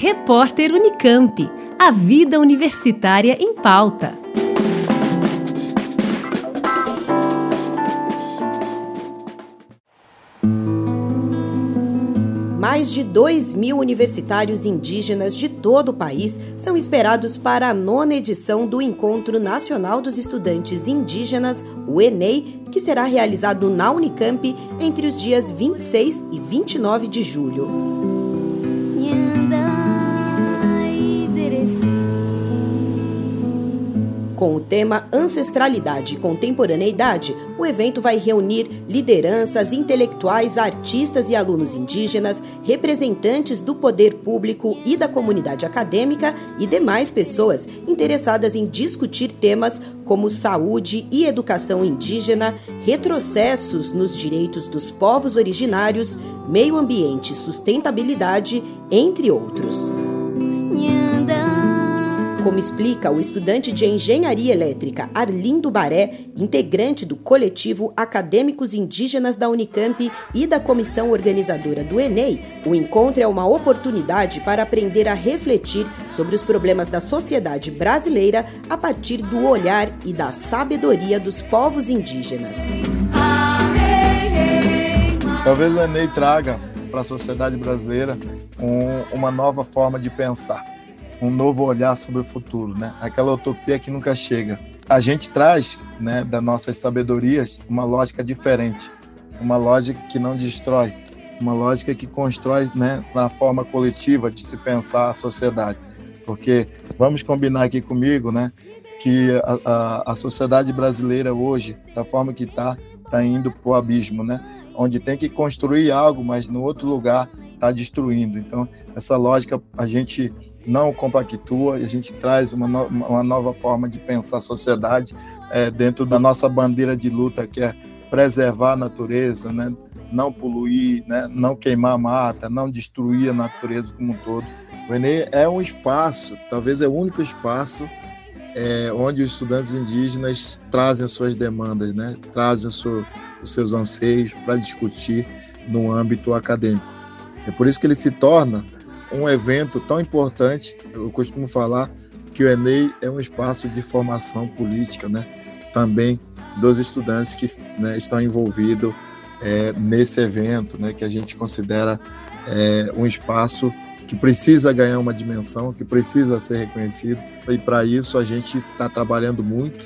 Repórter Unicamp. A vida universitária em pauta. Mais de 2 mil universitários indígenas de todo o país são esperados para a nona edição do Encontro Nacional dos Estudantes Indígenas, o ENEI, que será realizado na Unicamp entre os dias 26 e 29 de julho. Com o tema Ancestralidade e Contemporaneidade, o evento vai reunir lideranças, intelectuais, artistas e alunos indígenas, representantes do poder público e da comunidade acadêmica e demais pessoas interessadas em discutir temas como saúde e educação indígena, retrocessos nos direitos dos povos originários, meio ambiente sustentabilidade, entre outros como explica o estudante de engenharia elétrica Arlindo Baré, integrante do coletivo Acadêmicos Indígenas da Unicamp e da comissão organizadora do Enem, o encontro é uma oportunidade para aprender a refletir sobre os problemas da sociedade brasileira a partir do olhar e da sabedoria dos povos indígenas. Talvez o Enem traga para a sociedade brasileira um, uma nova forma de pensar um novo olhar sobre o futuro, né? Aquela utopia que nunca chega. A gente traz, né, das nossas sabedorias, uma lógica diferente, uma lógica que não destrói, uma lógica que constrói, né, na forma coletiva de se pensar a sociedade. Porque vamos combinar aqui comigo, né, que a, a, a sociedade brasileira hoje, da forma que está, está indo para o abismo, né? Onde tem que construir algo, mas no outro lugar está destruindo. Então, essa lógica a gente não compactua e a gente traz uma, no, uma nova forma de pensar a sociedade é, dentro da nossa bandeira de luta, que é preservar a natureza, né? não poluir, né? não queimar a mata, não destruir a natureza como um todo. O Enem é um espaço, talvez é o único espaço é, onde os estudantes indígenas trazem suas demandas, né? trazem seu, os seus anseios para discutir no âmbito acadêmico. É por isso que ele se torna um evento tão importante. Eu costumo falar que o Enem é um espaço de formação política, né? Também dos estudantes que né, estão envolvidos é, nesse evento, né? Que a gente considera é, um espaço que precisa ganhar uma dimensão, que precisa ser reconhecido. E para isso a gente está trabalhando muito.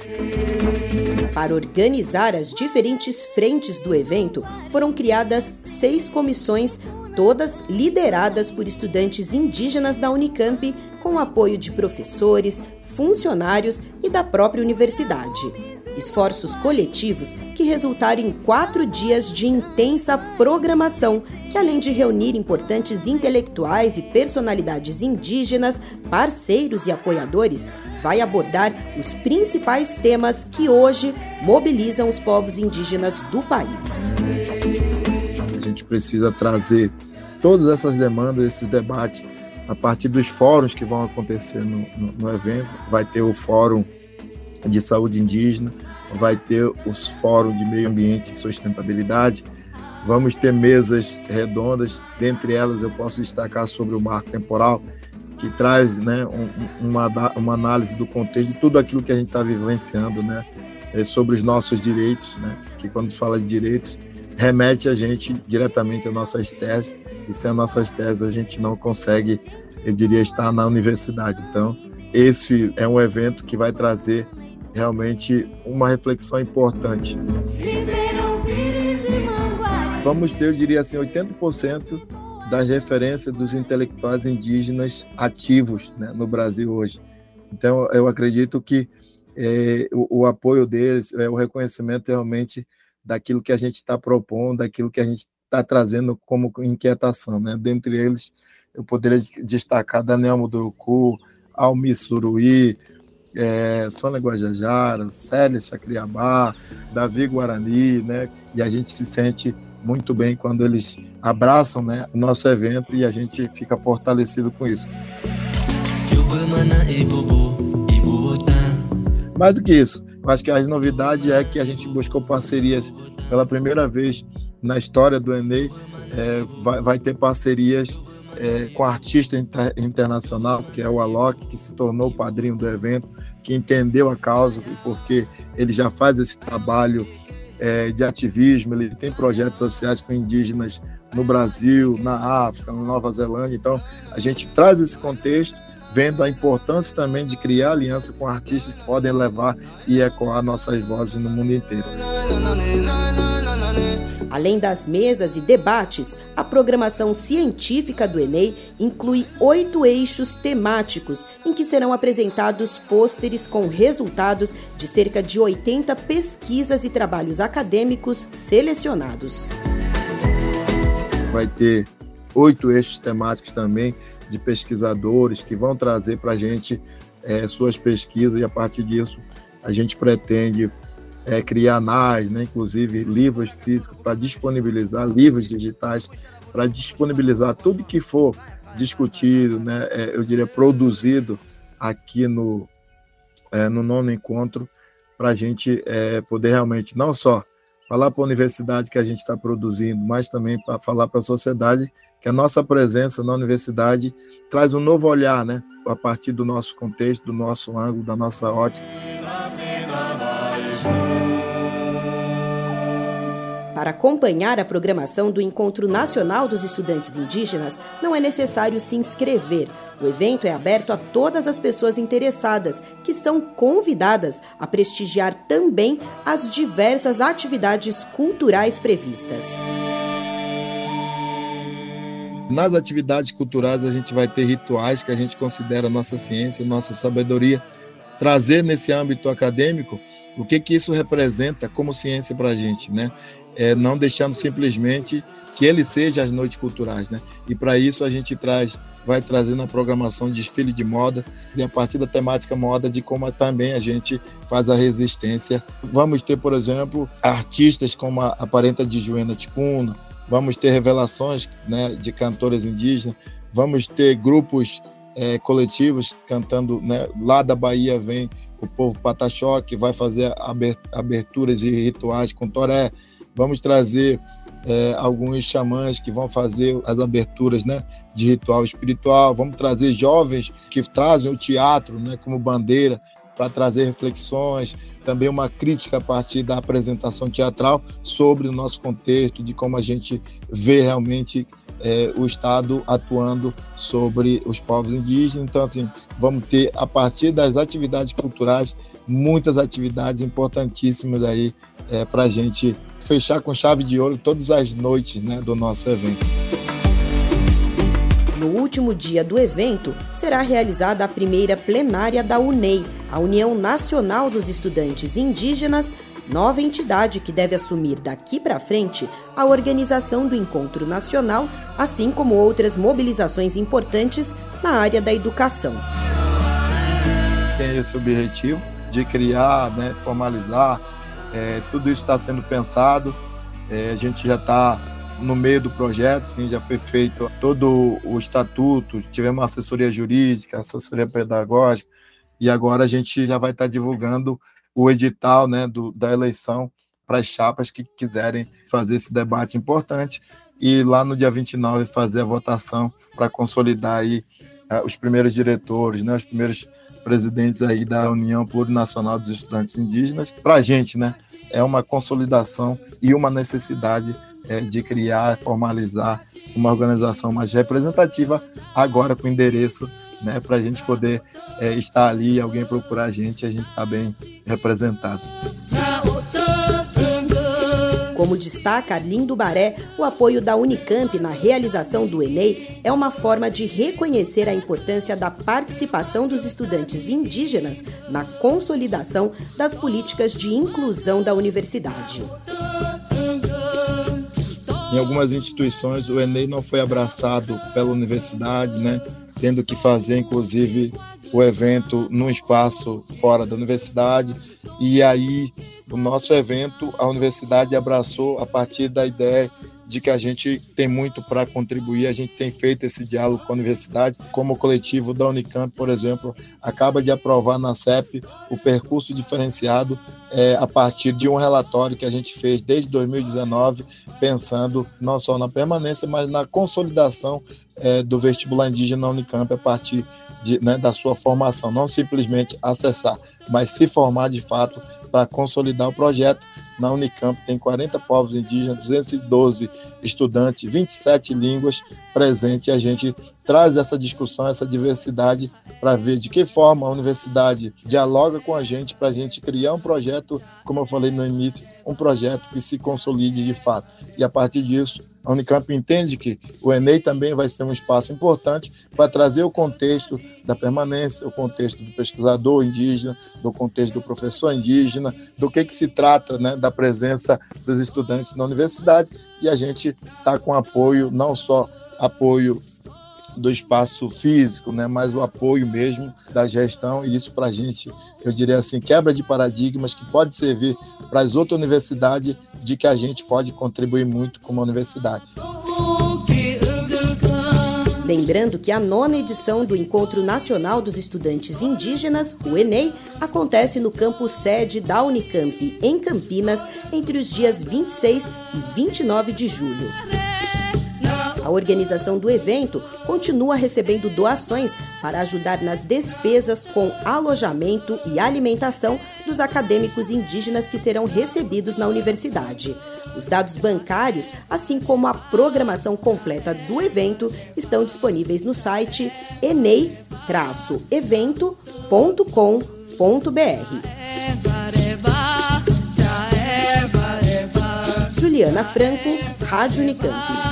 Para organizar as diferentes frentes do evento, foram criadas seis comissões todas lideradas por estudantes indígenas da Unicamp, com apoio de professores, funcionários e da própria universidade. Esforços coletivos que resultaram em quatro dias de intensa programação, que além de reunir importantes intelectuais e personalidades indígenas, parceiros e apoiadores, vai abordar os principais temas que hoje mobilizam os povos indígenas do país gente precisa trazer todas essas demandas, esses debates, a partir dos fóruns que vão acontecer no, no, no evento. Vai ter o Fórum de Saúde Indígena, vai ter os fóruns de Meio Ambiente e Sustentabilidade, vamos ter mesas redondas, dentre elas eu posso destacar sobre o marco temporal, que traz né, um, uma, uma análise do contexto de tudo aquilo que a gente está vivenciando, né, é sobre os nossos direitos, né, que quando se fala de direitos, remete a gente diretamente às nossas teses, e sem as nossas teses a gente não consegue, eu diria, estar na universidade. Então, esse é um evento que vai trazer realmente uma reflexão importante. Vamos ter, eu diria assim, 80% das referências dos intelectuais indígenas ativos né, no Brasil hoje. Então, eu acredito que é, o, o, apoio deles, é, o reconhecimento realmente daquilo que a gente está propondo, daquilo que a gente está trazendo como inquietação. Né? Dentre eles, eu poderia destacar Daniel Muduruku, Almi Suruí, é, Sônia Guajajara, Célia Chacriabá, Davi Guarani, né? e a gente se sente muito bem quando eles abraçam né, o nosso evento e a gente fica fortalecido com isso. Mais do que isso, acho que a novidade é que a gente buscou parcerias pela primeira vez na história do Enem, é, vai, vai, ter parcerias é, com artista inter, internacional, que é o Alok, que se tornou o padrinho do evento, que entendeu a causa, porque ele já faz esse trabalho é, de ativismo, ele tem projetos sociais com indígenas no Brasil, na África, na Nova Zelândia. Então, a gente traz esse contexto, vendo a importância também de criar aliança com artistas que podem levar e ecoar nossas vozes no mundo inteiro. Além das mesas e debates, a programação científica do Enem inclui oito eixos temáticos em que serão apresentados pôsteres com resultados de cerca de 80 pesquisas e trabalhos acadêmicos selecionados. Vai ter oito eixos temáticos também de pesquisadores que vão trazer para a gente é, suas pesquisas e a partir disso a gente pretende é, criar mais, né, inclusive livros físicos para disponibilizar, livros digitais para disponibilizar tudo que for discutido, né, é, eu diria produzido aqui no, é, no nono encontro, para a gente é, poder realmente não só falar para a universidade que a gente está produzindo, mas também para falar para a sociedade que a nossa presença na universidade traz um novo olhar, né, a partir do nosso contexto, do nosso ângulo, da nossa ótica. Para acompanhar a programação do Encontro Nacional dos Estudantes Indígenas, não é necessário se inscrever. O evento é aberto a todas as pessoas interessadas, que são convidadas a prestigiar também as diversas atividades culturais previstas. Nas atividades culturais, a gente vai ter rituais que a gente considera nossa ciência, nossa sabedoria. Trazer nesse âmbito acadêmico o que, que isso representa como ciência para a gente, né? É, não deixando simplesmente que ele seja as noites culturais, né? E para isso a gente traz, vai trazer na programação desfile de moda e a partir da temática moda de como também a gente faz a resistência. Vamos ter, por exemplo, artistas como a, a parenta de Joana Ticuna, vamos ter revelações né, de cantores indígenas, vamos ter grupos é, coletivos cantando, né, lá da Bahia vem o povo Pataxó, que vai fazer aberturas e rituais com toré. Vamos trazer é, alguns xamãs que vão fazer as aberturas né, de ritual espiritual. Vamos trazer jovens que trazem o teatro né, como bandeira para trazer reflexões, também uma crítica a partir da apresentação teatral sobre o nosso contexto, de como a gente vê realmente é, o Estado atuando sobre os povos indígenas. Então, assim, vamos ter, a partir das atividades culturais, muitas atividades importantíssimas aí é, para a gente fechar com chave de ouro todas as noites né, do nosso evento. No último dia do evento, será realizada a primeira plenária da UNEI, a União Nacional dos Estudantes Indígenas, nova entidade que deve assumir daqui para frente a organização do encontro nacional, assim como outras mobilizações importantes na área da educação. Tem esse objetivo de criar, né, formalizar, é, tudo isso está sendo pensado, é, a gente já está no meio do projeto, sim, já foi feito todo o estatuto, tivemos assessoria jurídica, assessoria pedagógica, e agora a gente já vai estar divulgando o edital né, do, da eleição para as chapas que quiserem fazer esse debate importante e lá no dia 29 fazer a votação para consolidar aí uh, os primeiros diretores, né, os primeiros presidentes aí da União Plurinacional dos Estudantes Indígenas. Para a gente, né, é uma consolidação e uma necessidade é, de criar, formalizar uma organização mais representativa, agora com endereço né, para a gente poder é, estar ali, alguém procurar a gente, a gente está bem representado. Como destaca Lindo Baré, o apoio da Unicamp na realização do Enem é uma forma de reconhecer a importância da participação dos estudantes indígenas na consolidação das políticas de inclusão da universidade. Em algumas instituições, o Enem não foi abraçado pela universidade, né? Tendo que fazer, inclusive, o evento num espaço fora da universidade. E aí, o nosso evento, a universidade abraçou a partir da ideia de que a gente tem muito para contribuir, a gente tem feito esse diálogo com a universidade, como o coletivo da Unicamp, por exemplo, acaba de aprovar na CEP o percurso diferenciado é, a partir de um relatório que a gente fez desde 2019, pensando não só na permanência, mas na consolidação é, do vestibular indígena na Unicamp a partir de, né, da sua formação, não simplesmente acessar, mas se formar de fato para consolidar o projeto. Na Unicamp tem 40 povos indígenas, 212 estudantes, 27 línguas presentes. A gente traz essa discussão, essa diversidade, para ver de que forma a universidade dialoga com a gente, para a gente criar um projeto, como eu falei no início, um projeto que se consolide de fato. E a partir disso, a Unicamp entende que o Enem também vai ser um espaço importante para trazer o contexto da permanência, o contexto do pesquisador indígena, do contexto do professor indígena, do que, que se trata né, da presença dos estudantes na universidade. E a gente está com apoio, não só apoio do espaço físico, né, mas o apoio mesmo da gestão, e isso para a gente, eu diria assim, quebra de paradigmas que pode servir para as outras universidades de que a gente pode contribuir muito como universidade. Lembrando que a nona edição do Encontro Nacional dos Estudantes Indígenas, o ENEI, acontece no campus sede da Unicamp, em Campinas, entre os dias 26 e 29 de julho. A organização do evento continua recebendo doações para ajudar nas despesas com alojamento e alimentação dos acadêmicos indígenas que serão recebidos na universidade. Os dados bancários, assim como a programação completa do evento, estão disponíveis no site enei-evento.com.br. Juliana Franco, Rádio Unicamp.